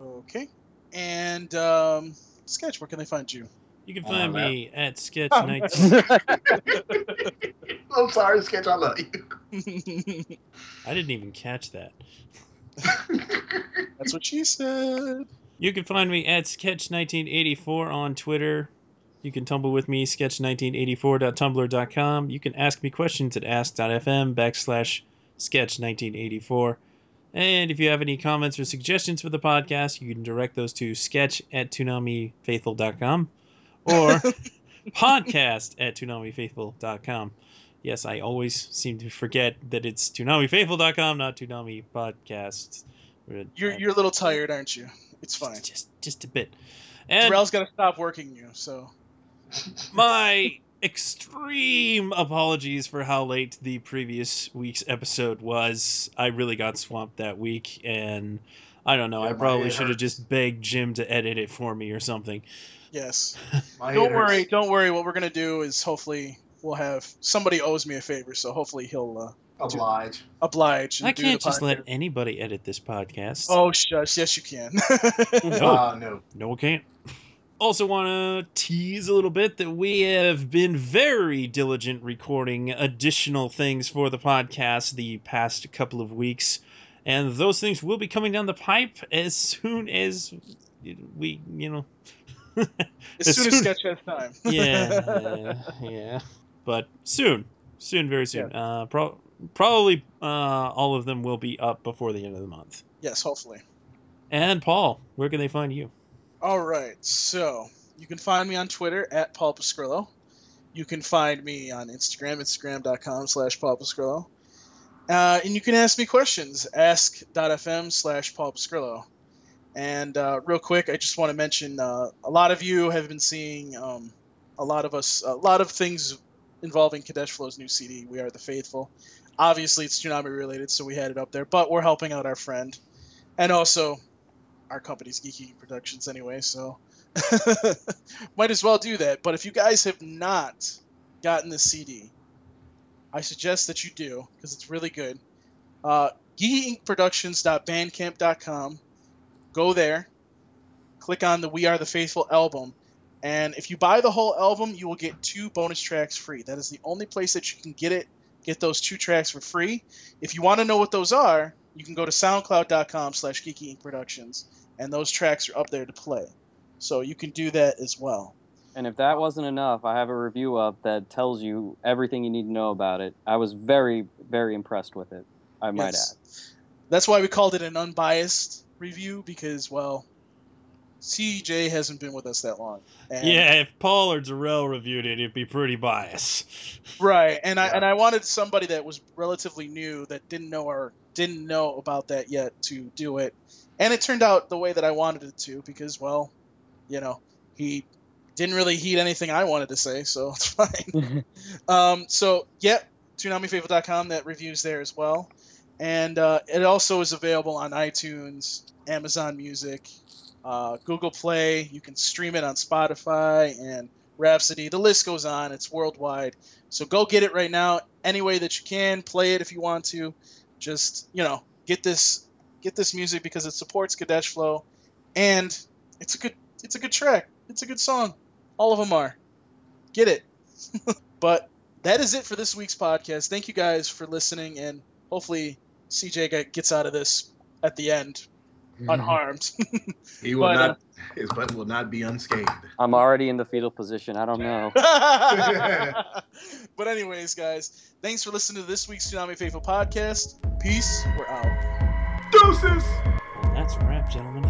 S3: Okay. And um, Sketch, where can they find you?
S2: You can find
S4: man.
S2: me at sketch
S3: Oh,
S2: 19.
S4: I'm sorry, Sketch, I love you.
S2: I didn't even catch that.
S3: That's what she said.
S2: You can find me at sketch1984 on Twitter. You can tumble with me, sketch1984.tumblr.com. You can ask me questions at ask.fm backslash sketch1984. And if you have any comments or suggestions for the podcast, you can direct those to sketch at toonamifaithful.com or podcast at toonamifaithful.com. Yes, I always seem to forget that it's toonamifaithful.com, not toonami podcast.
S3: You're you're a little tired, aren't you? It's fine.
S2: Just just a bit. And
S3: Darrell's got to stop working you, so.
S2: My extreme apologies for how late the previous week's episode was. I really got swamped that week, and I don't know.
S4: Yeah,
S2: I probably should have just begged Jim to edit it for me or something.
S3: Yes.
S4: My
S3: Don't
S4: head
S3: worry, don't worry. What we're gonna do is hopefully we'll have somebody owes me a favor, so hopefully he'll uh,
S4: Oblige.
S3: oblige.
S2: I can't just let anybody edit this podcast.
S3: Oh shush! Yes, you can.
S2: No.
S4: Uh, no.
S2: No, it can't. Also, want to tease a little bit that we have been very diligent recording additional things for the podcast the past couple of weeks, and those things will be coming down the pipe as soon as we, you know.
S3: as
S2: As
S3: soon as Sketch has time.
S2: yeah, yeah, but soon, soon, very soon. Uh, pro- probably uh, all of them will be up before the end of the month.
S3: yes, hopefully.
S2: And Paul, where can they find you?
S3: All right, so you can find me on Twitter at Paul Pescrillo. You can find me on Instagram, instagram.com slash Paul Pescrillo. Uh, and you can ask me questions, ask.fm slash Paul Pescrillo. And uh, real quick, I just want to mention uh, a lot of you have been seeing um, a lot of us, a lot of things involving Kadesh Flow's new CD, We Are the Faithful. Obviously, it's Toonami related, so we had it up there, but we're helping out our friend. And also, our company's Geeky Productions anyway, so might as well do that. But if you guys have not gotten the CD, I suggest that you do because it's really good. Uh, GeekyInkProductions.bandcamp.com. Go there, click on the We Are the Faithful album, and if you buy the whole album, you will get two bonus tracks free. That is the only place that you can get it. Get those two tracks for free. If you want to know what those are, you can go to soundcloud.com slash geeky Ink productions and those tracks are up there to play so you can do that as well
S5: And if that wasn't enough, I have a review up that tells you everything you need to know about it. I was very, very impressed with it. I might
S3: Yes.
S5: add.
S3: that's why we called it an unbiased review because well cj hasn't been with us that long and,
S2: Yeah, if Paul or Darrell reviewed it, it'd be pretty biased.
S3: right and i and i wanted somebody that was relatively new that didn't know or didn't know about that yet to do it and it turned out the way that i wanted it to because well you know he didn't really heed anything i wanted to say so it's fine Um, so, yeah, ToonamiFaithful.com, that review's there as well. And uh, it also is available on iTunes, Amazon Music, uh, Google Play. You can stream it on Spotify and Rhapsody. The list goes on. It's worldwide. So go get it right now, any way that you can. Play it if you want to. Just you know, get this get this music because it supports Kadesh Flow, and it's a good it's a good track. It's a good song. All of them are. Get it. but that is it for this week's podcast. Thank you guys for listening, and hopefully CJ gets out of this at the end unharmed.
S4: He will
S3: But, uh,
S4: not. His butt will not be unscathed.
S5: I'm already in the fetal position. I don't know.
S3: but anyways, guys, thanks for listening to this week's Toonami Faithful podcast. Peace. We're out.
S4: Deuces.
S2: That's a wrap, gentlemen.